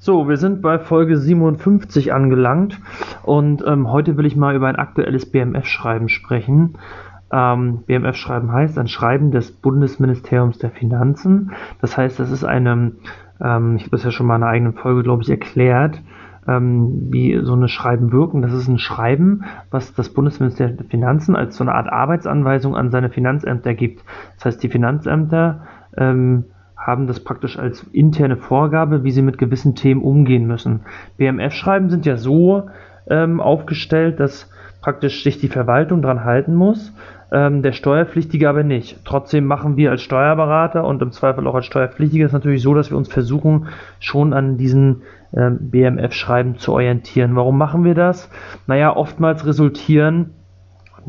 So, wir sind bei Folge 57 angelangt und ähm, heute will ich mal über ein aktuelles BMF-Schreiben sprechen. Ähm, BMF-Schreiben heißt ein Schreiben des Bundesministeriums der Finanzen. Das heißt, das ist eine, ähm, ich habe das ja schon mal in einer eigenen Folge, glaube ich, erklärt, ähm, wie so eine Schreiben wirken. Das ist ein Schreiben, was das Bundesministerium der Finanzen als so eine Art Arbeitsanweisung an seine Finanzämter gibt. Das heißt, die Finanzämter ähm, haben das praktisch als interne Vorgabe, wie sie mit gewissen Themen umgehen müssen. BMF-Schreiben sind ja so ähm, aufgestellt, dass praktisch sich die Verwaltung dran halten muss, ähm, der Steuerpflichtige aber nicht. Trotzdem machen wir als Steuerberater und im Zweifel auch als Steuerpflichtige es natürlich so, dass wir uns versuchen, schon an diesen ähm, BMF-Schreiben zu orientieren. Warum machen wir das? Naja, oftmals resultieren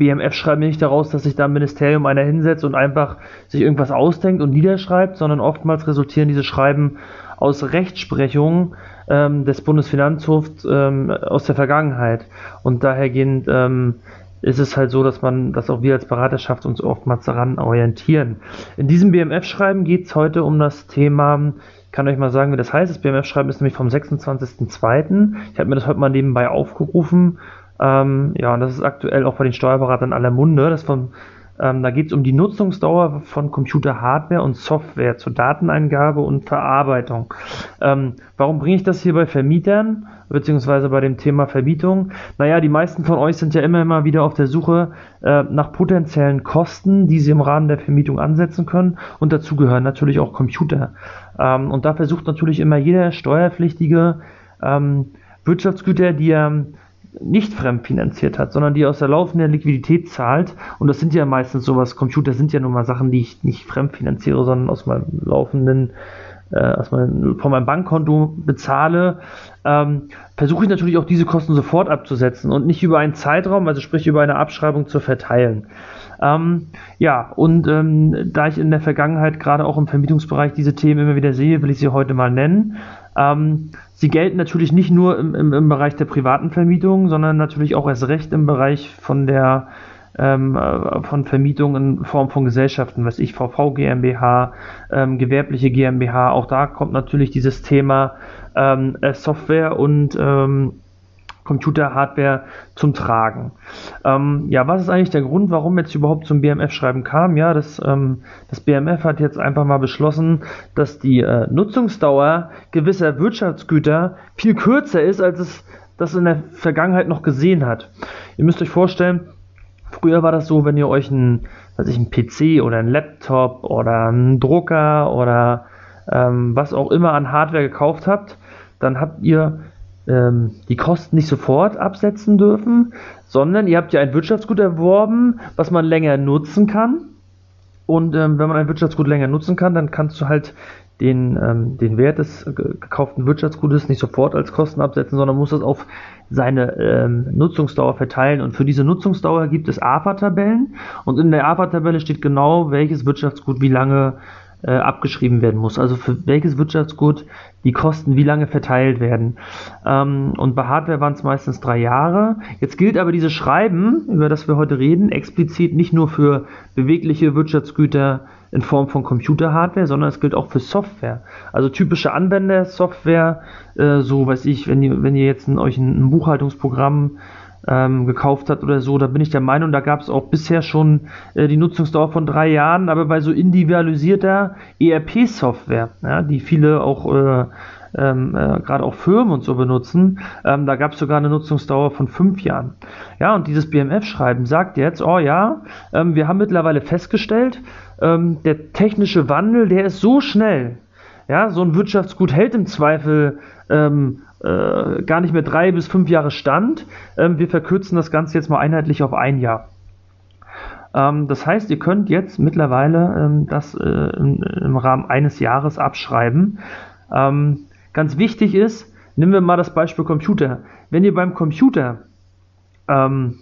BMF schreibt nicht daraus, dass sich da im Ministerium einer hinsetzt und einfach sich irgendwas ausdenkt und niederschreibt, sondern oftmals resultieren diese Schreiben aus Rechtsprechungen ähm, des Bundesfinanzhofs ähm, aus der Vergangenheit. Und dahergehend ähm, ist es halt so, dass man, dass auch wir als Beraterschaft uns oftmals daran orientieren. In diesem BMF-Schreiben geht es heute um das Thema, ich kann euch mal sagen, wie das heißt. Das BMF-Schreiben ist nämlich vom 26.02. Ich habe mir das heute mal nebenbei aufgerufen ähm, ja, und das ist aktuell auch bei den Steuerberatern aller Munde. Das von, ähm, da geht es um die Nutzungsdauer von Computer-Hardware und Software zur Dateneingabe und Verarbeitung. Ähm, warum bringe ich das hier bei Vermietern, beziehungsweise bei dem Thema Vermietung? Naja, die meisten von euch sind ja immer mal wieder auf der Suche äh, nach potenziellen Kosten, die sie im Rahmen der Vermietung ansetzen können. Und dazu gehören natürlich auch Computer. Ähm, und da versucht natürlich immer jeder Steuerpflichtige, ähm, Wirtschaftsgüter, die er nicht fremdfinanziert hat, sondern die aus der laufenden Liquidität zahlt. Und das sind ja meistens sowas, Computer sind ja nun mal Sachen, die ich nicht fremdfinanziere, sondern aus meinem laufenden, äh, aus meinem, von meinem Bankkonto bezahle. Ähm, versuche ich natürlich auch diese Kosten sofort abzusetzen und nicht über einen Zeitraum, also sprich über eine Abschreibung zu verteilen. Ähm, ja, und ähm, da ich in der Vergangenheit gerade auch im Vermietungsbereich diese Themen immer wieder sehe, will ich sie heute mal nennen. Ähm, sie gelten natürlich nicht nur im, im, im, Bereich der privaten Vermietung, sondern natürlich auch erst recht im Bereich von der ähm, äh, von Vermietung in Form von Gesellschaften, was ich, VV GmbH, ähm, gewerbliche GmbH, auch da kommt natürlich dieses Thema ähm, äh, Software und ähm, Computer-Hardware zum Tragen. Ähm, ja, was ist eigentlich der Grund, warum jetzt überhaupt zum BMF-Schreiben kam? Ja, das, ähm, das BMF hat jetzt einfach mal beschlossen, dass die äh, Nutzungsdauer gewisser Wirtschaftsgüter viel kürzer ist, als es das in der Vergangenheit noch gesehen hat. Ihr müsst euch vorstellen, früher war das so, wenn ihr euch einen, weiß ich, einen PC oder einen Laptop oder einen Drucker oder ähm, was auch immer an Hardware gekauft habt, dann habt ihr ähm, die Kosten nicht sofort absetzen dürfen, sondern ihr habt ja ein Wirtschaftsgut erworben, was man länger nutzen kann. Und ähm, wenn man ein Wirtschaftsgut länger nutzen kann, dann kannst du halt den, ähm, den Wert des gekauften Wirtschaftsgutes nicht sofort als Kosten absetzen, sondern musst das auf seine ähm, Nutzungsdauer verteilen. Und für diese Nutzungsdauer gibt es AFA-Tabellen. Und in der AFA-Tabelle steht genau, welches Wirtschaftsgut wie lange äh, abgeschrieben werden muss. Also für welches Wirtschaftsgut die Kosten wie lange verteilt werden. Ähm, und bei Hardware waren es meistens drei Jahre. Jetzt gilt aber dieses Schreiben, über das wir heute reden, explizit nicht nur für bewegliche Wirtschaftsgüter in Form von Computerhardware, sondern es gilt auch für Software. Also typische Anwendersoftware, äh, so weiß ich, wenn ihr, wenn ihr jetzt ein, euch ein, ein Buchhaltungsprogramm ähm, gekauft hat oder so. Da bin ich der Meinung, da gab es auch bisher schon äh, die Nutzungsdauer von drei Jahren, aber bei so individualisierter ERP-Software, ja, die viele auch äh, ähm, äh, gerade auch Firmen und so benutzen, ähm, da gab es sogar eine Nutzungsdauer von fünf Jahren. Ja, und dieses BMF-Schreiben sagt jetzt, oh ja, ähm, wir haben mittlerweile festgestellt, ähm, der technische Wandel, der ist so schnell. Ja, so ein Wirtschaftsgut hält im Zweifel ähm, äh, gar nicht mehr drei bis fünf Jahre stand. Ähm, wir verkürzen das Ganze jetzt mal einheitlich auf ein Jahr. Ähm, das heißt, ihr könnt jetzt mittlerweile ähm, das äh, im, im, Rahmen eines Jahres abschreiben. Ähm, ganz wichtig ist, nehmen wir mal das Beispiel Computer. Wenn ihr beim Computer ähm,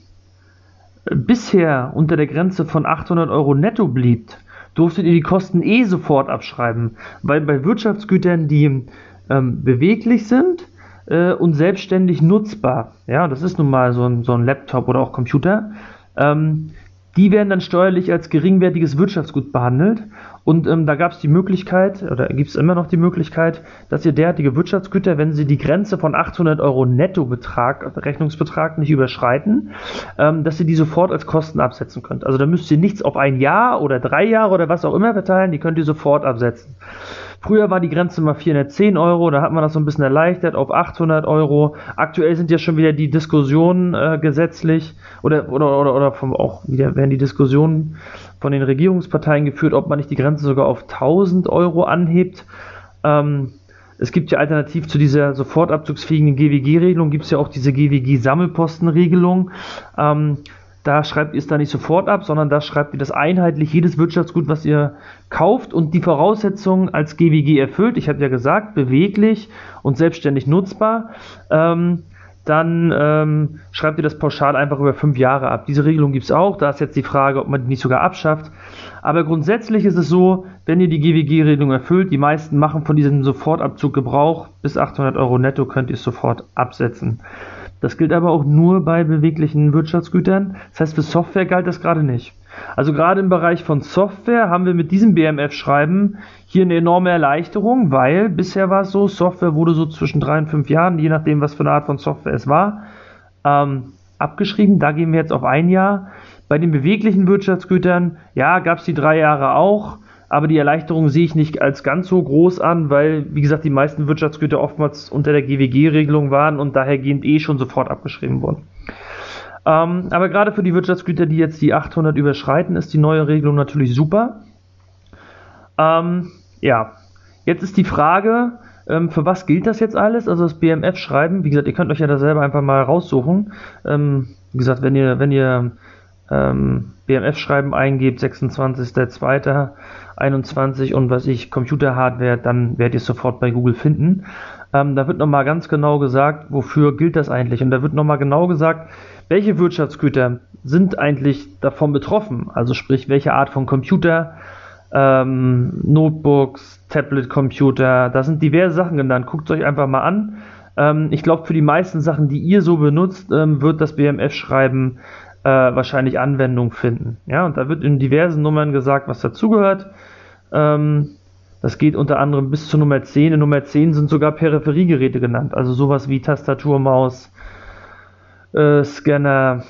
bisher unter der Grenze von 800 Euro netto blieb, durftet ihr die Kosten eh sofort abschreiben, weil bei Wirtschaftsgütern, die ähm, beweglich sind, äh, und selbstständig nutzbar. Ja, das ist nun mal so ein, so ein Laptop oder auch Computer. Ähm, die werden dann steuerlich als geringwertiges Wirtschaftsgut behandelt. Und ähm, da gab es die Möglichkeit, oder gibt es immer noch die Möglichkeit, dass ihr derartige Wirtschaftsgüter, wenn sie die Grenze von 800 Euro Nettobetrag, Rechnungsbetrag nicht überschreiten, ähm, dass ihr die sofort als Kosten absetzen könnt. Also da müsst ihr nichts auf ein Jahr oder drei Jahre oder was auch immer verteilen, die könnt ihr sofort absetzen. Früher war die Grenze mal 410 Euro, da hat man das so ein bisschen erleichtert auf 800 Euro. Aktuell sind ja schon wieder die Diskussionen äh, gesetzlich oder, oder, oder, oder vom, auch wieder werden die Diskussionen von den Regierungsparteien geführt, ob man nicht die Grenze sogar auf 1000 Euro anhebt. Ähm, es gibt ja alternativ zu dieser sofortabzugsfähigen GWG-Regelung, gibt es ja auch diese GWG-Sammelpostenregelung. Ähm, da schreibt ihr es da nicht sofort ab, sondern da schreibt ihr das einheitlich, jedes Wirtschaftsgut, was ihr kauft und die Voraussetzungen als GWG erfüllt. Ich habe ja gesagt, beweglich und selbstständig nutzbar. Ähm, dann ähm, schreibt ihr das pauschal einfach über fünf Jahre ab. Diese Regelung gibt es auch. Da ist jetzt die Frage, ob man die nicht sogar abschafft. Aber grundsätzlich ist es so, wenn ihr die GWG-Regelung erfüllt, die meisten machen von diesem Sofortabzug Gebrauch. Bis 800 Euro netto könnt ihr es sofort absetzen. Das gilt aber auch nur bei beweglichen Wirtschaftsgütern. Das heißt, für Software galt das gerade nicht. Also gerade im Bereich von Software haben wir mit diesem BMF-Schreiben hier eine enorme Erleichterung, weil bisher war es so, Software wurde so zwischen drei und fünf Jahren, je nachdem, was für eine Art von Software es war, ähm, abgeschrieben. Da gehen wir jetzt auf ein Jahr. Bei den beweglichen Wirtschaftsgütern, ja, gab es die drei Jahre auch aber die Erleichterung sehe ich nicht als ganz so groß an, weil, wie gesagt, die meisten Wirtschaftsgüter oftmals unter der GWG-Regelung waren und dahergehend eh schon sofort abgeschrieben wurden. Ähm, aber gerade für die Wirtschaftsgüter, die jetzt die 800 überschreiten, ist die neue Regelung natürlich super. Ähm, ja, jetzt ist die Frage, ähm, für was gilt das jetzt alles? Also das BMF-Schreiben, wie gesagt, ihr könnt euch ja da selber einfach mal raussuchen. Ähm, wie gesagt, wenn ihr, wenn ihr ähm, BMF-Schreiben eingebt, 26.02.21 und was ich, Computerhardware, dann werdet ihr es sofort bei Google finden. Ähm, da wird nochmal ganz genau gesagt, wofür gilt das eigentlich. Und da wird nochmal genau gesagt, welche Wirtschaftsgüter sind eigentlich davon betroffen. Also sprich, welche Art von Computer, ähm, Notebooks, Tablet-Computer, da sind diverse Sachen genannt. Guckt es euch einfach mal an. Ähm, ich glaube, für die meisten Sachen, die ihr so benutzt, ähm, wird das BMF-Schreiben äh, wahrscheinlich Anwendung finden. Ja, und da wird in diversen Nummern gesagt, was dazugehört. Ähm, das geht unter anderem bis zur Nummer 10. In Nummer 10 sind sogar Peripheriegeräte genannt, also sowas wie Tastatur, Maus, äh, Scanner,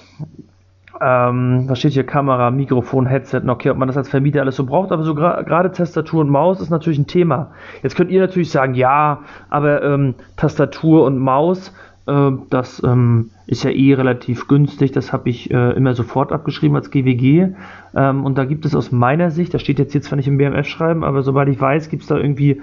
ähm, was steht hier, Kamera, Mikrofon, Headset, okay, ob man das als Vermieter alles so braucht, aber so gerade Tastatur und Maus ist natürlich ein Thema. Jetzt könnt ihr natürlich sagen, ja, aber ähm, Tastatur und Maus, äh, das ähm, ist ja eh relativ günstig. Das habe ich äh, immer sofort abgeschrieben als GWG. Ähm, und da gibt es aus meiner Sicht, das steht jetzt hier zwar nicht im BMF-Schreiben, aber sobald ich weiß, gibt es da irgendwie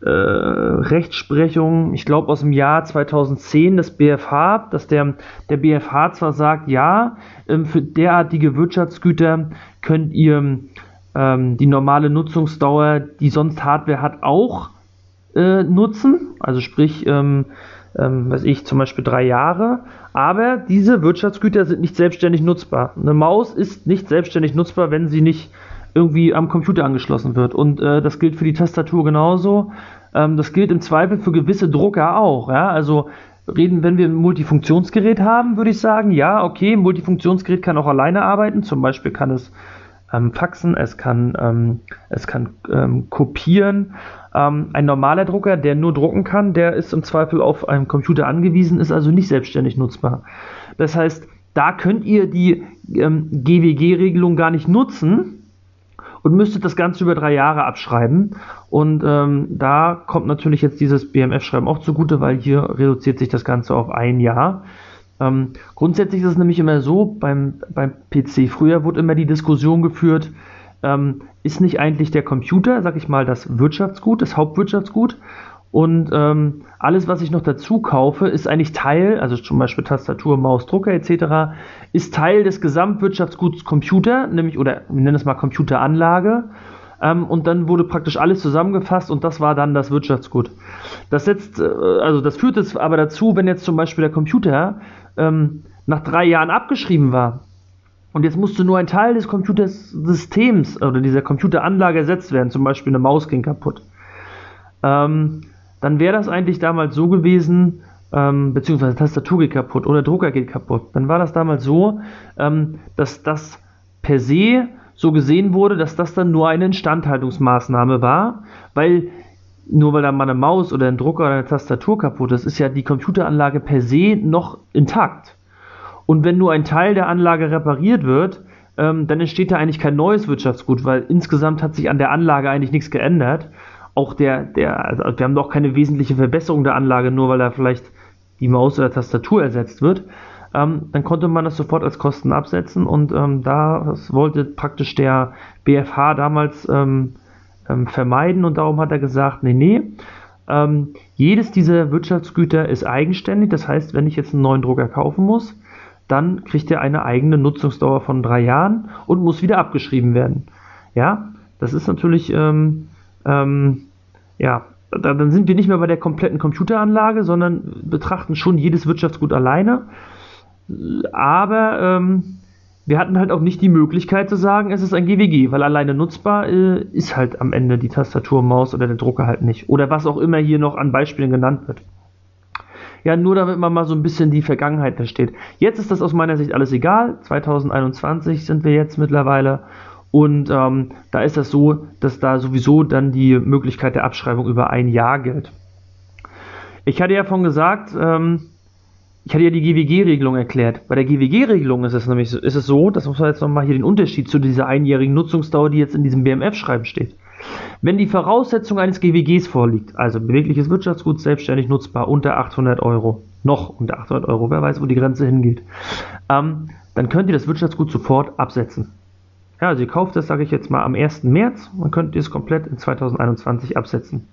äh, Rechtsprechung, ich glaube aus dem Jahr 2010 des BFH, dass der, der BFH zwar sagt, ja, ähm, für derartige Wirtschaftsgüter könnt ihr ähm, die normale Nutzungsdauer, die sonst Hardware hat, auch äh, nutzen. Also sprich, ähm, ähm, weiß ich, zum Beispiel drei Jahre. Aber diese Wirtschaftsgüter sind nicht selbstständig nutzbar. Eine Maus ist nicht selbstständig nutzbar, wenn sie nicht irgendwie am Computer angeschlossen wird. Und äh, das gilt für die Tastatur genauso. Ähm, das gilt im Zweifel für gewisse Drucker auch. Ja? Also reden, wenn wir ein Multifunktionsgerät haben, würde ich sagen, ja, okay, ein Multifunktionsgerät kann auch alleine arbeiten. Zum Beispiel kann es ähm, faxen, es kann, ähm, es kann ähm, kopieren. Ähm, ein normaler Drucker, der nur drucken kann, der ist im Zweifel auf einen Computer angewiesen, ist also nicht selbstständig nutzbar. Das heißt, da könnt ihr die ähm, GWG-Regelung gar nicht nutzen und müsstet das Ganze über drei Jahre abschreiben. Und ähm, da kommt natürlich jetzt dieses BMF-Schreiben auch zugute, weil hier reduziert sich das Ganze auf ein Jahr. Ähm, grundsätzlich ist es nämlich immer so, beim, beim PC früher wurde immer die Diskussion geführt, ähm, ist nicht eigentlich der Computer, sag ich mal, das Wirtschaftsgut, das Hauptwirtschaftsgut. Und ähm, alles, was ich noch dazu kaufe, ist eigentlich Teil, also zum Beispiel Tastatur, Maus, Drucker etc., ist Teil des Gesamtwirtschaftsguts Computer, nämlich, oder wir nennen es mal Computeranlage. Ähm, und dann wurde praktisch alles zusammengefasst und das war dann das Wirtschaftsgut. Das setzt, äh, also das führt es aber dazu, wenn jetzt zum Beispiel der Computer ähm, nach drei Jahren abgeschrieben war, und jetzt musste nur ein Teil des Computersystems oder dieser Computeranlage ersetzt werden, zum Beispiel eine Maus ging kaputt. Ähm, dann wäre das eigentlich damals so gewesen, ähm, beziehungsweise Tastatur geht kaputt oder Drucker geht kaputt. Dann war das damals so, ähm, dass das per se so gesehen wurde, dass das dann nur eine Instandhaltungsmaßnahme war, weil nur weil da mal eine Maus oder ein Drucker oder eine Tastatur kaputt ist, ist ja die Computeranlage per se noch intakt. Und wenn nur ein Teil der Anlage repariert wird, ähm, dann entsteht da eigentlich kein neues Wirtschaftsgut, weil insgesamt hat sich an der Anlage eigentlich nichts geändert. Auch der, der, also wir haben doch keine wesentliche Verbesserung der Anlage, nur weil da vielleicht die Maus oder Tastatur ersetzt wird. Ähm, dann konnte man das sofort als Kosten absetzen und ähm, da wollte praktisch der BFH damals ähm, ähm, vermeiden und darum hat er gesagt, nee, nee, ähm, jedes dieser Wirtschaftsgüter ist eigenständig, das heißt, wenn ich jetzt einen neuen Drucker kaufen muss, dann kriegt er eine eigene Nutzungsdauer von drei Jahren und muss wieder abgeschrieben werden. Ja, das ist natürlich, ähm, ähm, ja, da, dann sind wir nicht mehr bei der kompletten Computeranlage, sondern betrachten schon jedes Wirtschaftsgut alleine. Aber ähm, wir hatten halt auch nicht die Möglichkeit zu sagen, es ist ein GWG, weil alleine nutzbar äh, ist halt am Ende die Tastatur, Maus oder der Drucker halt nicht. Oder was auch immer hier noch an Beispielen genannt wird. Ja, nur damit man mal so ein bisschen die Vergangenheit versteht. Jetzt ist das aus meiner Sicht alles egal. 2021 sind wir jetzt mittlerweile. Und ähm, da ist das so, dass da sowieso dann die Möglichkeit der Abschreibung über ein Jahr gilt. Ich hatte ja von gesagt, ähm, ich hatte ja die GWG-Regelung erklärt. Bei der GWG-Regelung ist es nämlich so, ist es so, das muss man jetzt nochmal hier den Unterschied zu dieser einjährigen Nutzungsdauer, die jetzt in diesem BMF-Schreiben steht. Wenn die Voraussetzung eines GWGs vorliegt, also bewegliches Wirtschaftsgut selbstständig nutzbar unter 800 Euro, noch unter 800 Euro, wer weiß, wo die Grenze hingeht, ähm, dann könnt ihr das Wirtschaftsgut sofort absetzen. Ja, also ihr kauft das, sage ich jetzt mal, am 1. März und könnt ihr es komplett in 2021 absetzen.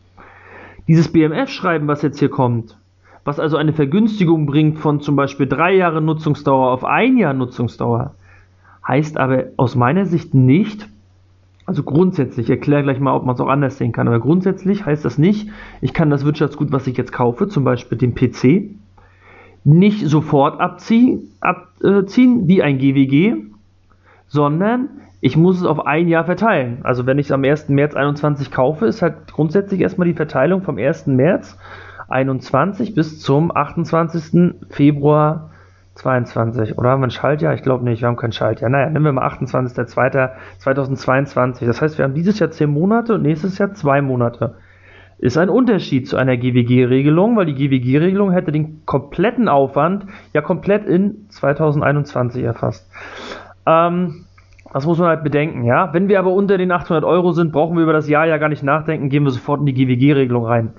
Dieses BMF-Schreiben, was jetzt hier kommt, was also eine Vergünstigung bringt von zum Beispiel drei Jahre Nutzungsdauer auf ein Jahr Nutzungsdauer, heißt aber aus meiner Sicht nicht, also grundsätzlich, ich erkläre gleich mal, ob man es auch anders sehen kann, aber grundsätzlich heißt das nicht, ich kann das Wirtschaftsgut, was ich jetzt kaufe, zum Beispiel den PC, nicht sofort abziehen, abziehen wie ein GWG, sondern ich muss es auf ein Jahr verteilen. Also wenn ich es am 1. März 21 kaufe, ist halt grundsätzlich erstmal die Verteilung vom 1. März 21 bis zum 28. Februar 22. Oder haben wir ein Schaltjahr? Ich glaube nicht, wir haben kein Schaltjahr. Naja, nehmen wir mal 28.02.2022. Das heißt, wir haben dieses Jahr 10 Monate und nächstes Jahr 2 Monate. Ist ein Unterschied zu einer GWG-Regelung, weil die GWG-Regelung hätte den kompletten Aufwand ja komplett in 2021 erfasst. Ähm, das muss man halt bedenken, ja. Wenn wir aber unter den 800 Euro sind, brauchen wir über das Jahr ja gar nicht nachdenken, gehen wir sofort in die GWG-Regelung rein.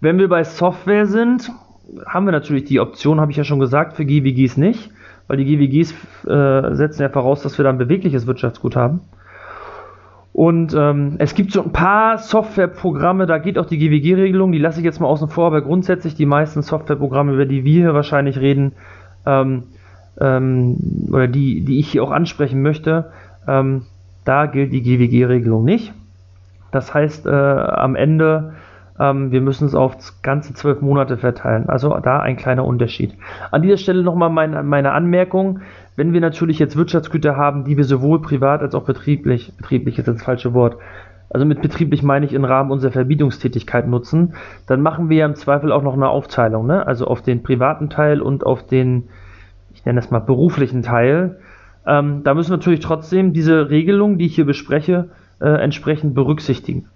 Wenn wir bei Software sind, haben wir natürlich die Option, habe ich ja schon gesagt, für GWGs nicht, weil die GWGs äh, setzen ja voraus, dass wir dann bewegliches Wirtschaftsgut haben. Und ähm, es gibt so ein paar Softwareprogramme, da geht auch die GWG-Regelung, die lasse ich jetzt mal außen vor, aber grundsätzlich die meisten Softwareprogramme, über die wir hier wahrscheinlich reden, ähm, ähm, oder die, die ich hier auch ansprechen möchte, ähm, da gilt die GWG-Regelung nicht. Das heißt, äh, am Ende ähm, wir müssen es auf ganze zwölf Monate verteilen. Also da ein kleiner Unterschied. An dieser Stelle nochmal meine, meine Anmerkung. Wenn wir natürlich jetzt Wirtschaftsgüter haben, die wir sowohl privat als auch betrieblich, betrieblich ist das falsche Wort, also mit betrieblich meine ich im Rahmen unserer Verbietungstätigkeit nutzen, dann machen wir ja im Zweifel auch noch eine Aufteilung, ne? also auf den privaten Teil und auf den, ich nenne das mal beruflichen Teil. Ähm, da müssen wir natürlich trotzdem diese Regelung, die ich hier bespreche, äh, entsprechend berücksichtigen.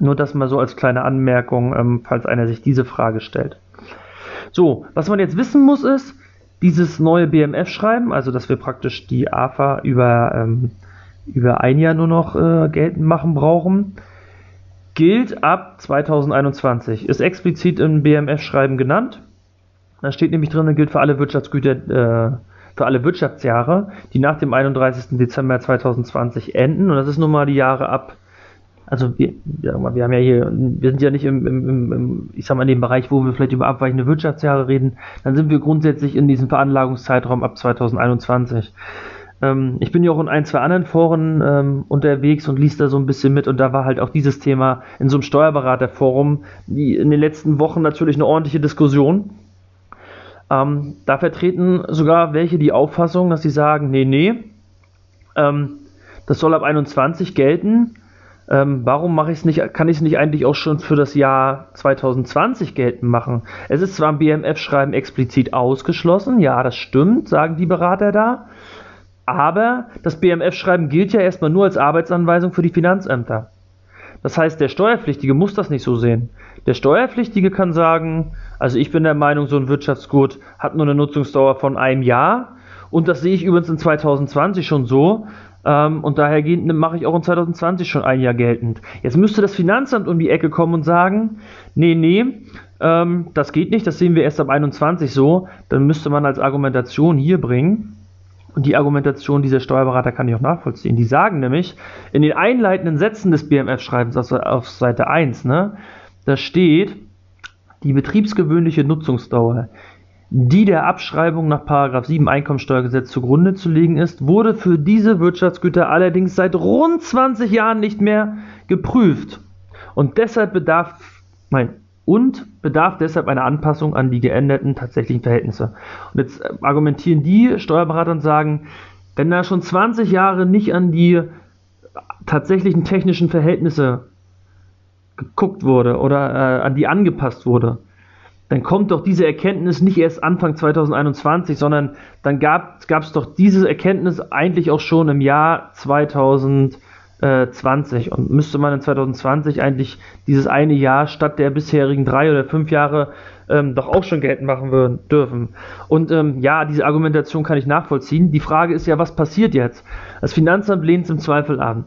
Nur das mal so als kleine Anmerkung, ähm, falls einer sich diese Frage stellt. So, was man jetzt wissen muss ist, dieses neue BMF-Schreiben, also dass wir praktisch die AFA über, ähm, über ein Jahr nur noch äh, geltend machen brauchen, gilt ab 2021. Ist explizit im BMF-Schreiben genannt. Da steht nämlich drin, gilt für alle Wirtschaftsgüter, äh, für alle Wirtschaftsjahre, die nach dem 31. Dezember 2020 enden. Und das ist nun mal die Jahre ab also wir, ja, wir haben ja hier, wir sind ja nicht im, im, im, ich sag mal, in dem Bereich, wo wir vielleicht über abweichende Wirtschaftsjahre reden, dann sind wir grundsätzlich in diesem Veranlagungszeitraum ab 2021. Ähm, ich bin ja auch in ein, zwei anderen Foren ähm, unterwegs und liest da so ein bisschen mit und da war halt auch dieses Thema in so einem Steuerberaterforum, die in den letzten Wochen natürlich eine ordentliche Diskussion. Ähm, da vertreten sogar welche die Auffassung, dass sie sagen, nee, nee, ähm, das soll ab 21 gelten ähm, warum mache ich es nicht, kann ich es nicht eigentlich auch schon für das Jahr 2020 geltend machen? Es ist zwar im BMF-Schreiben explizit ausgeschlossen, ja, das stimmt, sagen die Berater da. Aber das BMF-Schreiben gilt ja erstmal nur als Arbeitsanweisung für die Finanzämter. Das heißt, der Steuerpflichtige muss das nicht so sehen. Der Steuerpflichtige kann sagen, also ich bin der Meinung, so ein Wirtschaftsgut hat nur eine Nutzungsdauer von einem Jahr. Und das sehe ich übrigens in 2020 schon so. Ähm, und daher mache ich auch in 2020 schon ein Jahr geltend. Jetzt müsste das Finanzamt um die Ecke kommen und sagen, nee, nee, ähm, das geht nicht, das sehen wir erst ab 21 so. Dann müsste man als Argumentation hier bringen, und die Argumentation dieser Steuerberater kann ich auch nachvollziehen. Die sagen nämlich, in den einleitenden Sätzen des BMF-Schreibens auf, auf Seite 1, ne, da steht, die betriebsgewöhnliche Nutzungsdauer, die der Abschreibung nach 7 Einkommensteuergesetz zugrunde zu legen ist, wurde für diese Wirtschaftsgüter allerdings seit rund 20 Jahren nicht mehr geprüft. Und deshalb bedarf, mein, und bedarf deshalb einer Anpassung an die geänderten tatsächlichen Verhältnisse. Und jetzt äh, argumentieren die Steuerberater und sagen, wenn da schon 20 Jahre nicht an die tatsächlichen technischen Verhältnisse geguckt wurde oder äh, an die angepasst wurde, dann kommt doch diese Erkenntnis nicht erst Anfang 2021, sondern dann gab es doch diese Erkenntnis eigentlich auch schon im Jahr 2020 und müsste man in 2020 eigentlich dieses eine Jahr statt der bisherigen drei oder fünf Jahre ähm, doch auch schon geltend machen würden, dürfen. Und ähm, ja, diese Argumentation kann ich nachvollziehen. Die Frage ist ja, was passiert jetzt? Das Finanzamt lehnt es im Zweifel an.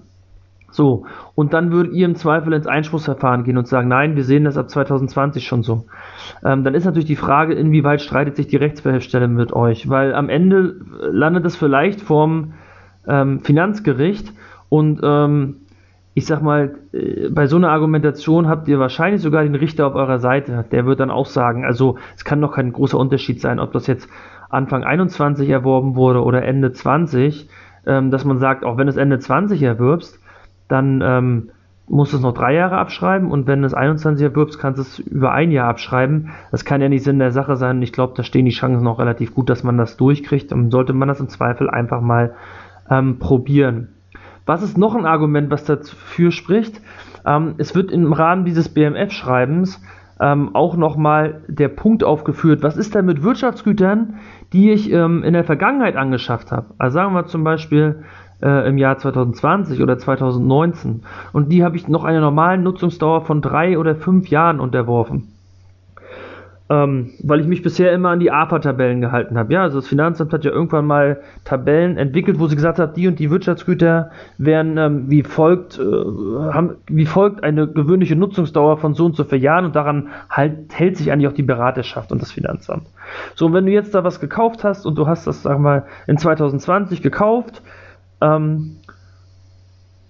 So, und dann würdet ihr im Zweifel ins Einspruchsverfahren gehen und sagen, nein, wir sehen das ab 2020 schon so. Ähm, dann ist natürlich die Frage, inwieweit streitet sich die Rechtsbehelfsstelle mit euch, weil am Ende landet es vielleicht vorm ähm, Finanzgericht und ähm, ich sag mal, äh, bei so einer Argumentation habt ihr wahrscheinlich sogar den Richter auf eurer Seite. Der wird dann auch sagen, also es kann doch kein großer Unterschied sein, ob das jetzt Anfang 21 erworben wurde oder Ende 20, ähm, dass man sagt, auch wenn es Ende 20 erwirbst, dann ähm, musst du es noch drei Jahre abschreiben und wenn du es 21 erwirbst, kannst du es über ein Jahr abschreiben. Das kann ja nicht Sinn der Sache sein. Ich glaube, da stehen die Chancen noch relativ gut, dass man das durchkriegt. Dann sollte man das im Zweifel einfach mal ähm, probieren. Was ist noch ein Argument, was dafür spricht? Ähm, es wird im Rahmen dieses BMF-Schreibens ähm, auch nochmal der Punkt aufgeführt, was ist denn mit Wirtschaftsgütern, die ich ähm, in der Vergangenheit angeschafft habe? Also sagen wir zum Beispiel, äh, im Jahr 2020 oder 2019. Und die habe ich noch einer normalen Nutzungsdauer von drei oder fünf Jahren unterworfen. Ähm, weil ich mich bisher immer an die AFA-Tabellen gehalten habe. Ja, also das Finanzamt hat ja irgendwann mal Tabellen entwickelt, wo sie gesagt hat, die und die Wirtschaftsgüter werden ähm, wie folgt, äh, haben, wie folgt eine gewöhnliche Nutzungsdauer von so und so vier Jahren und daran halt, hält sich eigentlich auch die Beraterschaft und das Finanzamt. So, und wenn du jetzt da was gekauft hast und du hast das, sag mal, in 2020 gekauft, ähm,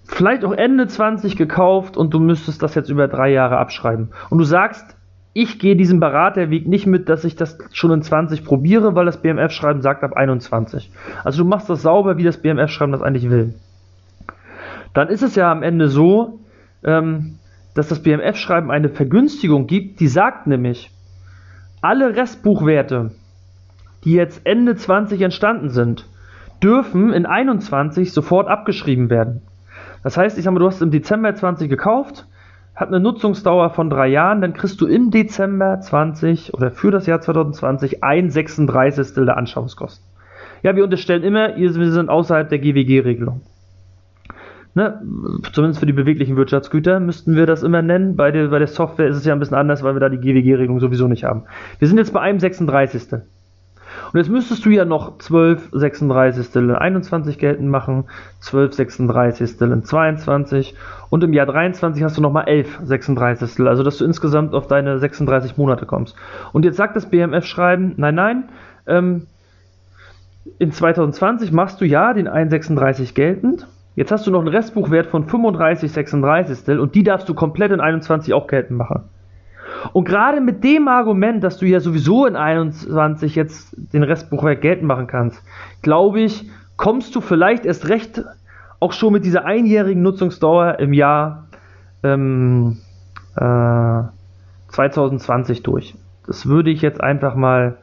vielleicht auch Ende 20 gekauft und du müsstest das jetzt über drei Jahre abschreiben. Und du sagst, ich gehe diesen Beraterweg nicht mit, dass ich das schon in 20 probiere, weil das BMF-Schreiben sagt ab 21. Also du machst das sauber, wie das BMF-Schreiben das eigentlich will. Dann ist es ja am Ende so, ähm, dass das BMF-Schreiben eine Vergünstigung gibt, die sagt nämlich, alle Restbuchwerte, die jetzt Ende 20 entstanden sind, dürfen in 21 sofort abgeschrieben werden. Das heißt, ich sag mal, du hast im Dezember 20 gekauft, hat eine Nutzungsdauer von drei Jahren, dann kriegst du im Dezember 20 oder für das Jahr 2020 ein 36. der Anschaffungskosten. Ja, wir unterstellen immer, wir sind außerhalb der GWG-Regelung. Ne, zumindest für die beweglichen Wirtschaftsgüter müssten wir das immer nennen. Bei der, bei der Software ist es ja ein bisschen anders, weil wir da die GWG-Regelung sowieso nicht haben. Wir sind jetzt bei einem 36. Und jetzt müsstest du ja noch 12 36 in 21 geltend machen, 12 36 in 22 und im Jahr 23 hast du nochmal 11 36 also dass du insgesamt auf deine 36 Monate kommst. Und jetzt sagt das BMF-Schreiben, nein, nein, ähm, in 2020 machst du ja den 1,36 geltend. Jetzt hast du noch einen Restbuchwert von 35 36 und die darfst du komplett in 21 auch geltend machen. Und gerade mit dem Argument, dass du ja sowieso in 21 jetzt den Restbuchwerk geltend machen kannst, glaube ich, kommst du vielleicht erst recht auch schon mit dieser einjährigen Nutzungsdauer im Jahr ähm, äh, 2020 durch. Das würde ich jetzt einfach mal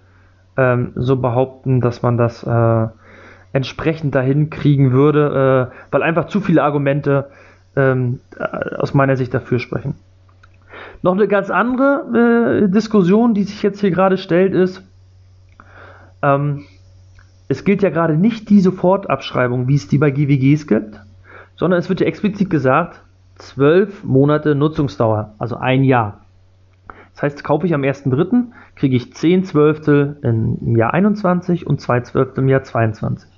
ähm, so behaupten, dass man das äh, entsprechend dahin kriegen würde, äh, weil einfach zu viele Argumente ähm, aus meiner Sicht dafür sprechen. Noch eine ganz andere äh, Diskussion, die sich jetzt hier gerade stellt, ist, ähm, es gilt ja gerade nicht die Sofortabschreibung, wie es die bei GWGs gibt, sondern es wird ja explizit gesagt, zwölf Monate Nutzungsdauer, also ein Jahr. Das heißt, kaufe ich am 1.3., kriege ich 10 Zwölftel im Jahr 21 und 2 Zwölftel im Jahr 22.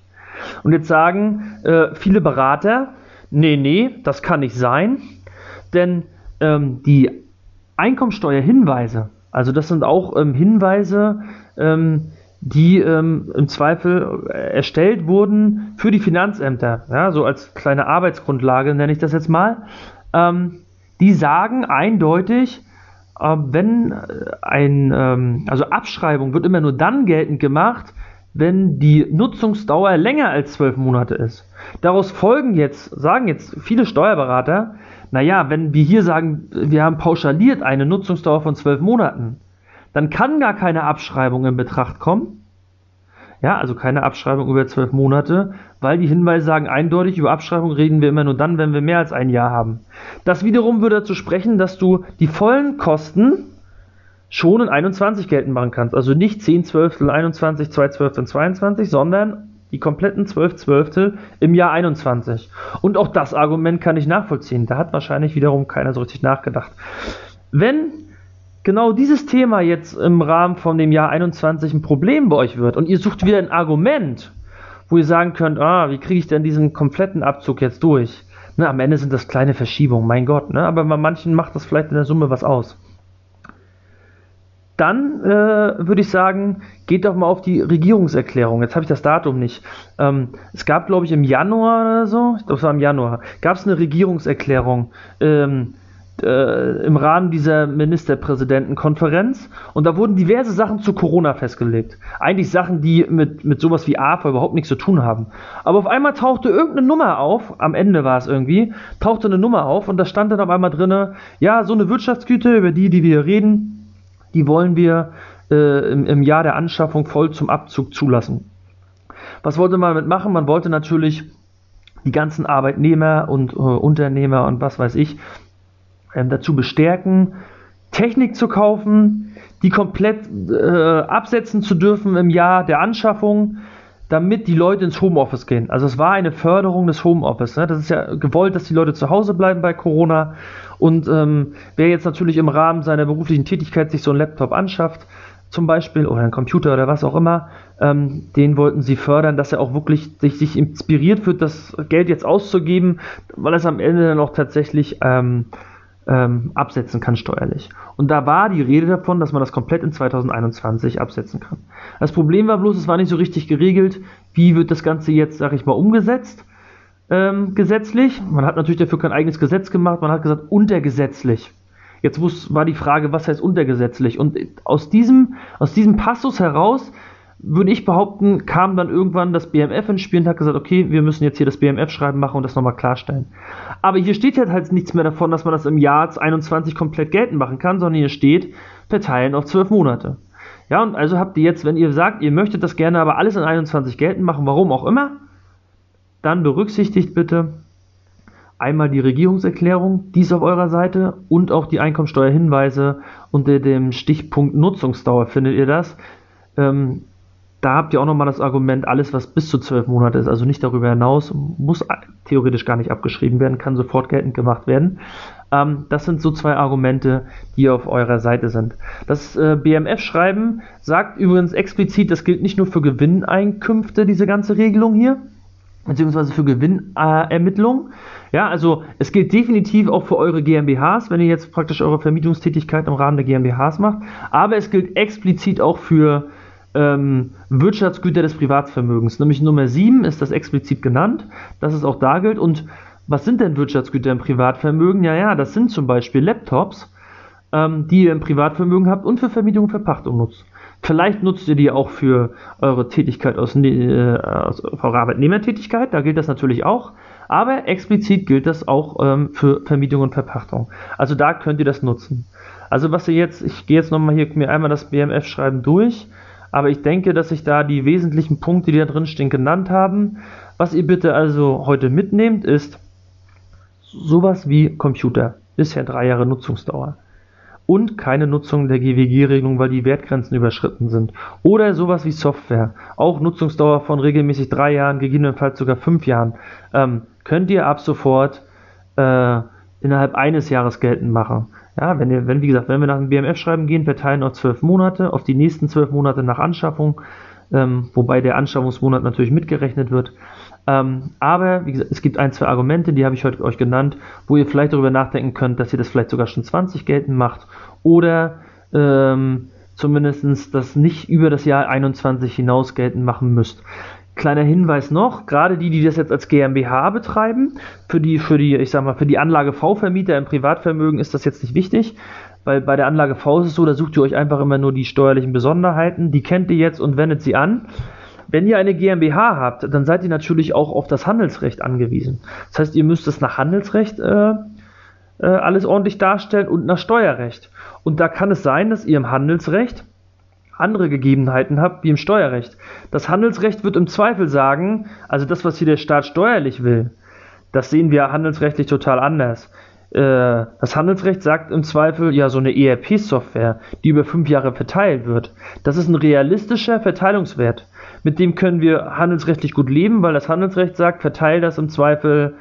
Und jetzt sagen äh, viele Berater, nee, nee, das kann nicht sein, denn ähm, die Einkommensteuerhinweise, also das sind auch ähm, Hinweise, ähm, die ähm, im Zweifel erstellt wurden für die Finanzämter, ja, so als kleine Arbeitsgrundlage nenne ich das jetzt mal, ähm, die sagen eindeutig, äh, wenn ein, ähm, also Abschreibung wird immer nur dann geltend gemacht, wenn die Nutzungsdauer länger als zwölf Monate ist. Daraus folgen jetzt, sagen jetzt viele Steuerberater, naja, wenn wir hier sagen, wir haben pauschaliert eine Nutzungsdauer von zwölf Monaten, dann kann gar keine Abschreibung in Betracht kommen. Ja, also keine Abschreibung über zwölf Monate, weil die Hinweise sagen eindeutig, über Abschreibung reden wir immer nur dann, wenn wir mehr als ein Jahr haben. Das wiederum würde dazu sprechen, dass du die vollen Kosten schon in 21 geltend machen kannst. Also nicht 10 Zwölftel 21, 2 Zwölftel 22, sondern die kompletten 12 Zwölftel im Jahr 21. Und auch das Argument kann ich nachvollziehen. Da hat wahrscheinlich wiederum keiner so richtig nachgedacht. Wenn genau dieses Thema jetzt im Rahmen von dem Jahr 21 ein Problem bei euch wird und ihr sucht wieder ein Argument, wo ihr sagen könnt, ah, wie kriege ich denn diesen kompletten Abzug jetzt durch? Na, am Ende sind das kleine Verschiebungen, mein Gott, ne? aber bei manchen macht das vielleicht in der Summe was aus dann äh, würde ich sagen, geht doch mal auf die Regierungserklärung. Jetzt habe ich das Datum nicht. Ähm, es gab, glaube ich, im Januar oder so, ich glaube, es war im Januar, gab es eine Regierungserklärung ähm, äh, im Rahmen dieser Ministerpräsidentenkonferenz und da wurden diverse Sachen zu Corona festgelegt. Eigentlich Sachen, die mit, mit sowas wie AFA überhaupt nichts zu tun haben. Aber auf einmal tauchte irgendeine Nummer auf, am Ende war es irgendwie, tauchte eine Nummer auf und da stand dann auf einmal drin, ja, so eine Wirtschaftsgüte, über die, die wir reden, die wollen wir äh, im, im Jahr der Anschaffung voll zum Abzug zulassen. Was wollte man damit machen? Man wollte natürlich die ganzen Arbeitnehmer und äh, Unternehmer und was weiß ich ähm, dazu bestärken, Technik zu kaufen, die komplett äh, absetzen zu dürfen im Jahr der Anschaffung, damit die Leute ins Homeoffice gehen. Also es war eine Förderung des Homeoffice. Ne? Das ist ja gewollt, dass die Leute zu Hause bleiben bei Corona. Und ähm, wer jetzt natürlich im Rahmen seiner beruflichen Tätigkeit sich so einen Laptop anschafft, zum Beispiel, oder einen Computer oder was auch immer, ähm, den wollten sie fördern, dass er auch wirklich sich, sich inspiriert fühlt, das Geld jetzt auszugeben, weil es am Ende dann auch tatsächlich ähm, ähm, absetzen kann steuerlich. Und da war die Rede davon, dass man das komplett in 2021 absetzen kann. Das Problem war bloß, es war nicht so richtig geregelt, wie wird das Ganze jetzt, sag ich mal, umgesetzt ähm, gesetzlich. Man hat natürlich dafür kein eigenes Gesetz gemacht, man hat gesagt untergesetzlich. Jetzt muss, war die Frage, was heißt untergesetzlich? Und aus diesem, aus diesem Passus heraus würde ich behaupten, kam dann irgendwann das BMF ins Spiel und hat gesagt, okay, wir müssen jetzt hier das BMF-Schreiben machen und das nochmal klarstellen. Aber hier steht halt, halt nichts mehr davon, dass man das im Jahr 21 komplett geltend machen kann, sondern hier steht, verteilen auf 12 Monate. Ja, und also habt ihr jetzt, wenn ihr sagt, ihr möchtet das gerne aber alles in 21 geltend machen, warum auch immer, dann berücksichtigt bitte einmal die Regierungserklärung, die ist auf eurer Seite und auch die Einkommensteuerhinweise unter dem Stichpunkt Nutzungsdauer findet ihr das. Ähm, da habt ihr auch nochmal das Argument, alles was bis zu zwölf Monate ist, also nicht darüber hinaus, muss theoretisch gar nicht abgeschrieben werden, kann sofort geltend gemacht werden. Ähm, das sind so zwei Argumente, die auf eurer Seite sind. Das äh, BMF-Schreiben sagt übrigens explizit, das gilt nicht nur für Gewinneinkünfte, diese ganze Regelung hier, beziehungsweise für Gewinnermittlung. Ja, also es gilt definitiv auch für eure GmbHs, wenn ihr jetzt praktisch eure Vermietungstätigkeit im Rahmen der GmbHs macht, aber es gilt explizit auch für ähm, Wirtschaftsgüter des Privatvermögens. Nämlich Nummer 7 ist das explizit genannt, dass es auch da gilt. Und was sind denn Wirtschaftsgüter im Privatvermögen? Ja, ja, das sind zum Beispiel Laptops, ähm, die ihr im Privatvermögen habt und für Vermietung und Verpachtung nutzt. Vielleicht nutzt ihr die auch für eure Tätigkeit aus, äh, aus eurer Arbeitnehmertätigkeit, da gilt das natürlich auch. Aber explizit gilt das auch ähm, für Vermietung und Verpachtung. Also da könnt ihr das nutzen. Also was ihr jetzt, ich gehe jetzt nochmal hier mir einmal das BMF-Schreiben durch. Aber ich denke, dass sich da die wesentlichen Punkte, die da drin stehen, genannt haben. Was ihr bitte also heute mitnehmt, ist sowas wie Computer. Bisher drei Jahre Nutzungsdauer. und keine Nutzung der GWG-Regelung, weil die Wertgrenzen überschritten sind. Oder sowas wie Software, auch Nutzungsdauer von regelmäßig drei Jahren, gegebenenfalls sogar fünf Jahren, ähm, könnt ihr ab sofort äh, innerhalb eines Jahres geltend machen. Ja, wenn ihr, wenn, wie gesagt, wenn wir nach dem BMF-Schreiben gehen, verteilen auf zwölf Monate, auf die nächsten zwölf Monate nach Anschaffung, ähm, wobei der Anschaffungsmonat natürlich mitgerechnet wird. Ähm, aber wie gesagt, es gibt ein, zwei Argumente, die habe ich heute euch genannt, wo ihr vielleicht darüber nachdenken könnt, dass ihr das vielleicht sogar schon 20 geltend macht oder ähm, zumindest das nicht über das Jahr 21 hinaus geltend machen müsst. Kleiner Hinweis noch, gerade die, die das jetzt als GmbH betreiben, für die, für die, ich sag mal, für die Anlage V-Vermieter im Privatvermögen ist das jetzt nicht wichtig, weil bei der Anlage V ist es so, da sucht ihr euch einfach immer nur die steuerlichen Besonderheiten, die kennt ihr jetzt und wendet sie an. Wenn ihr eine GmbH habt, dann seid ihr natürlich auch auf das Handelsrecht angewiesen. Das heißt, ihr müsst es nach Handelsrecht äh, äh, alles ordentlich darstellen und nach Steuerrecht. Und da kann es sein, dass ihr im Handelsrecht andere Gegebenheiten habt wie im Steuerrecht. Das Handelsrecht wird im Zweifel sagen, also das, was hier der Staat steuerlich will, das sehen wir handelsrechtlich total anders. Äh, das Handelsrecht sagt im Zweifel, ja, so eine ERP-Software, die über fünf Jahre verteilt wird, das ist ein realistischer Verteilungswert. Mit dem können wir handelsrechtlich gut leben, weil das Handelsrecht sagt, verteil das im Zweifel,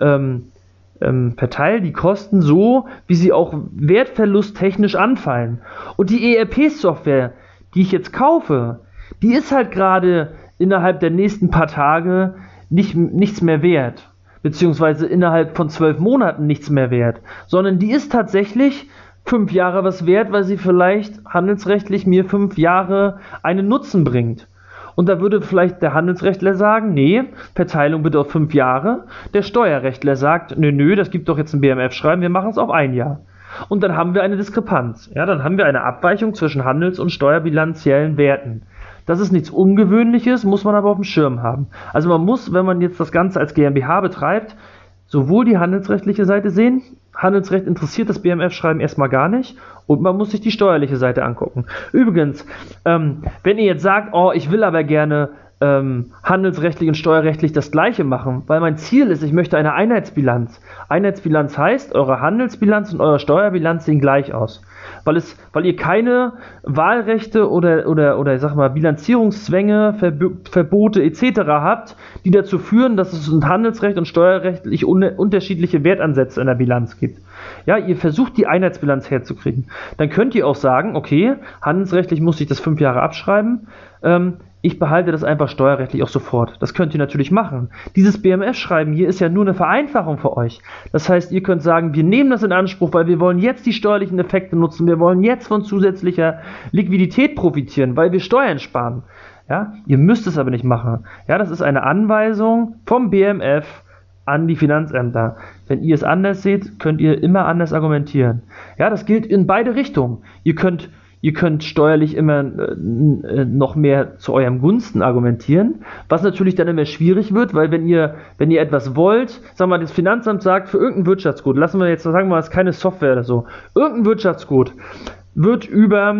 ähm, ähm, verteil die Kosten so, wie sie auch wertverlusttechnisch anfallen. Und die ERP-Software, die ich jetzt kaufe, die ist halt gerade innerhalb der nächsten paar Tage nicht, nichts mehr wert. Beziehungsweise innerhalb von zwölf Monaten nichts mehr wert. Sondern die ist tatsächlich fünf Jahre was wert, weil sie vielleicht handelsrechtlich mir fünf Jahre einen Nutzen bringt. Und da würde vielleicht der Handelsrechtler sagen, nee, Verteilung bitte auf fünf Jahre. Der Steuerrechtler sagt, nö, nö, das gibt doch jetzt ein BMF-Schreiben, wir machen es auf ein Jahr. Und dann haben wir eine Diskrepanz. Ja, dann haben wir eine Abweichung zwischen handels- und steuerbilanziellen Werten. Das ist nichts Ungewöhnliches, muss man aber auf dem Schirm haben. Also man muss, wenn man jetzt das Ganze als GmbH betreibt, sowohl die handelsrechtliche Seite sehen, Handelsrecht interessiert das BMF-Schreiben erstmal gar nicht und man muss sich die steuerliche Seite angucken. Übrigens, ähm, wenn ihr jetzt sagt, oh, ich will aber gerne ähm, handelsrechtlich und steuerrechtlich das gleiche machen, weil mein Ziel ist, ich möchte eine Einheitsbilanz. Einheitsbilanz heißt, eure Handelsbilanz und eure Steuerbilanz sehen gleich aus. Weil, es, weil ihr keine Wahlrechte oder, oder, oder ich sag mal, Bilanzierungszwänge, Verb Verbote etc. habt, die dazu führen, dass es ein Handelsrecht und steuerrechtlich un unterschiedliche Wertansätze in der Bilanz gibt. Ja, ihr versucht die Einheitsbilanz herzukriegen. Dann könnt ihr auch sagen, okay, handelsrechtlich muss ich das fünf Jahre abschreiben. Ähm, ich behalte das einfach steuerrechtlich auch sofort. Das könnt ihr natürlich machen. Dieses BMF-Schreiben hier ist ja nur eine Vereinfachung für euch. Das heißt, ihr könnt sagen, wir nehmen das in Anspruch, weil wir wollen jetzt die steuerlichen Effekte nutzen. Wir wollen jetzt von zusätzlicher Liquidität profitieren, weil wir Steuern sparen. Ja, ihr müsst es aber nicht machen. Ja, das ist eine Anweisung vom BMF an die Finanzämter. Wenn ihr es anders seht, könnt ihr immer anders argumentieren. Ja, das gilt in beide Richtungen. Ihr könnt Ihr könnt steuerlich immer äh, noch mehr zu eurem Gunsten argumentieren, was natürlich dann immer schwierig wird, weil wenn ihr, wenn ihr etwas wollt, sagen wir mal, das Finanzamt sagt, für irgendein Wirtschaftsgut, lassen wir jetzt sagen wir es ist keine Software oder so, irgendein Wirtschaftsgut wird über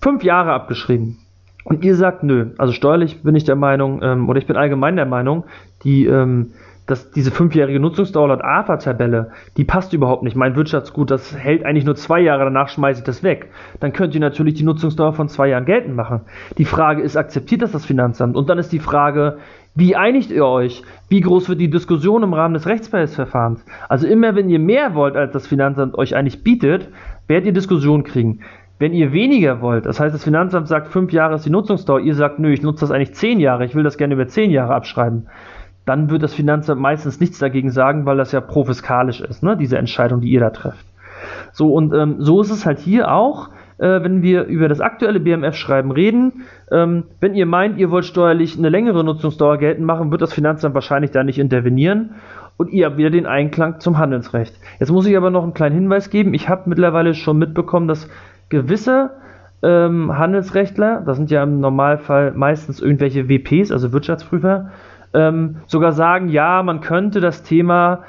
fünf Jahre abgeschrieben. Und ihr sagt, nö, also steuerlich bin ich der Meinung, ähm, oder ich bin allgemein der Meinung, die ähm, dass diese fünfjährige Nutzungsdauer laut AFA-Tabelle, die passt überhaupt nicht. Mein Wirtschaftsgut, das hält eigentlich nur zwei Jahre, danach schmeiße ich das weg. Dann könnt ihr natürlich die Nutzungsdauer von zwei Jahren geltend machen. Die Frage ist, akzeptiert das das Finanzamt? Und dann ist die Frage, wie einigt ihr euch? Wie groß wird die Diskussion im Rahmen des Rechtsbehelfsverfahrens? Also immer, wenn ihr mehr wollt, als das Finanzamt euch eigentlich bietet, werdet ihr Diskussion kriegen. Wenn ihr weniger wollt, das heißt, das Finanzamt sagt, fünf Jahre ist die Nutzungsdauer, ihr sagt, nö, ich nutze das eigentlich zehn Jahre, ich will das gerne über zehn Jahre abschreiben, dann wird das Finanzamt meistens nichts dagegen sagen, weil das ja profiskalisch ist, ne? diese Entscheidung, die ihr da trefft. So, und ähm, so ist es halt hier auch, äh, wenn wir über das aktuelle BMF-Schreiben reden. Ähm, wenn ihr meint, ihr wollt steuerlich eine längere Nutzungsdauer geltend machen, wird das Finanzamt wahrscheinlich da nicht intervenieren und ihr habt wieder den Einklang zum Handelsrecht. Jetzt muss ich aber noch einen kleinen Hinweis geben. Ich habe mittlerweile schon mitbekommen, dass gewisse ähm, Handelsrechtler, das sind ja im Normalfall meistens irgendwelche WPs, also Wirtschaftsprüfer, ähm, sogar sagen, ja, man könnte das Thema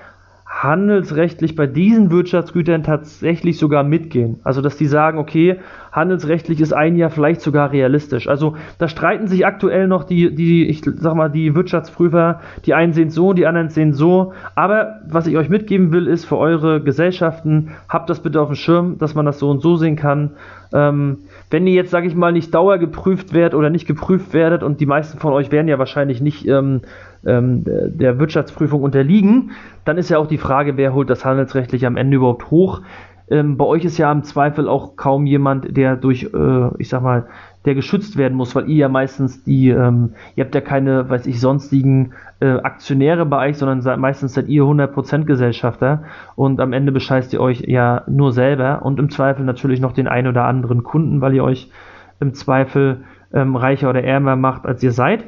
handelsrechtlich bei diesen Wirtschaftsgütern tatsächlich sogar mitgehen. Also dass die sagen, okay, handelsrechtlich ist ein Jahr vielleicht sogar realistisch. Also da streiten sich aktuell noch die, die, ich sag mal, die Wirtschaftsprüfer, die einen sehen so, die anderen sehen so. Aber was ich euch mitgeben will, ist für eure Gesellschaften, habt das bitte auf dem Schirm, dass man das so und so sehen kann. Ähm, wenn ihr jetzt, sage ich mal, nicht dauergeprüft werdet oder nicht geprüft werdet und die meisten von euch werden ja wahrscheinlich nicht ähm, ähm, der Wirtschaftsprüfung unterliegen, dann ist ja auch die Frage, wer holt das handelsrechtlich am Ende überhaupt hoch. Ähm, bei euch ist ja im Zweifel auch kaum jemand, der durch, äh, ich sag mal, der geschützt werden muss, weil ihr ja meistens die, ähm, ihr habt ja keine, weiß ich, sonstigen äh, Aktionäre bei euch, sondern seid, meistens seid ihr 100% Gesellschafter und am Ende bescheißt ihr euch ja nur selber und im Zweifel natürlich noch den einen oder anderen Kunden, weil ihr euch im Zweifel ähm, reicher oder ärmer macht, als ihr seid,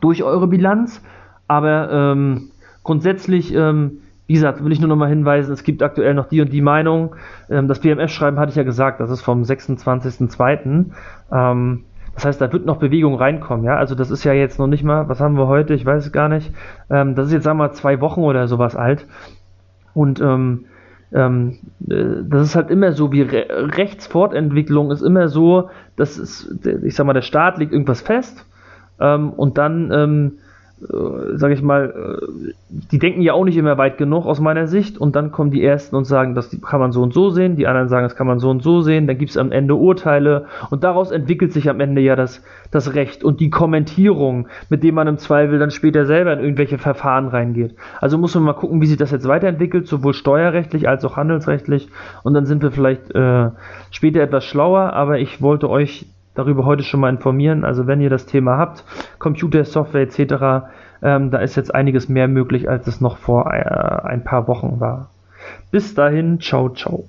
durch eure Bilanz. Aber ähm, grundsätzlich ähm, wie gesagt, will ich nur noch mal hinweisen, es gibt aktuell noch die und die Meinung. Ähm, das BMF-Schreiben hatte ich ja gesagt, das ist vom 26.02. Ähm, das heißt, da wird noch Bewegung reinkommen, ja. Also das ist ja jetzt noch nicht mal, was haben wir heute? Ich weiß es gar nicht. Ähm, das ist jetzt, sagen wir mal, zwei Wochen oder sowas alt. Und ähm, ähm, äh, das ist halt immer so, wie Re Rechtsfortentwicklung ist immer so, dass ich sag mal, der Staat legt irgendwas fest ähm, und dann ähm, äh, sage ich mal, äh, die denken ja auch nicht immer weit genug aus meiner Sicht und dann kommen die Ersten und sagen, das kann man so und so sehen, die anderen sagen, das kann man so und so sehen, dann gibt es am Ende Urteile und daraus entwickelt sich am Ende ja das, das Recht und die Kommentierung, mit dem man im Zweifel dann später selber in irgendwelche Verfahren reingeht. Also muss man mal gucken, wie sich das jetzt weiterentwickelt, sowohl steuerrechtlich als auch handelsrechtlich und dann sind wir vielleicht äh, später etwas schlauer, aber ich wollte euch darüber heute schon mal informieren. Also wenn ihr das Thema habt, Computer, Software etc., ähm, da ist jetzt einiges mehr möglich, als es noch vor äh, ein paar Wochen war. Bis dahin, ciao, ciao.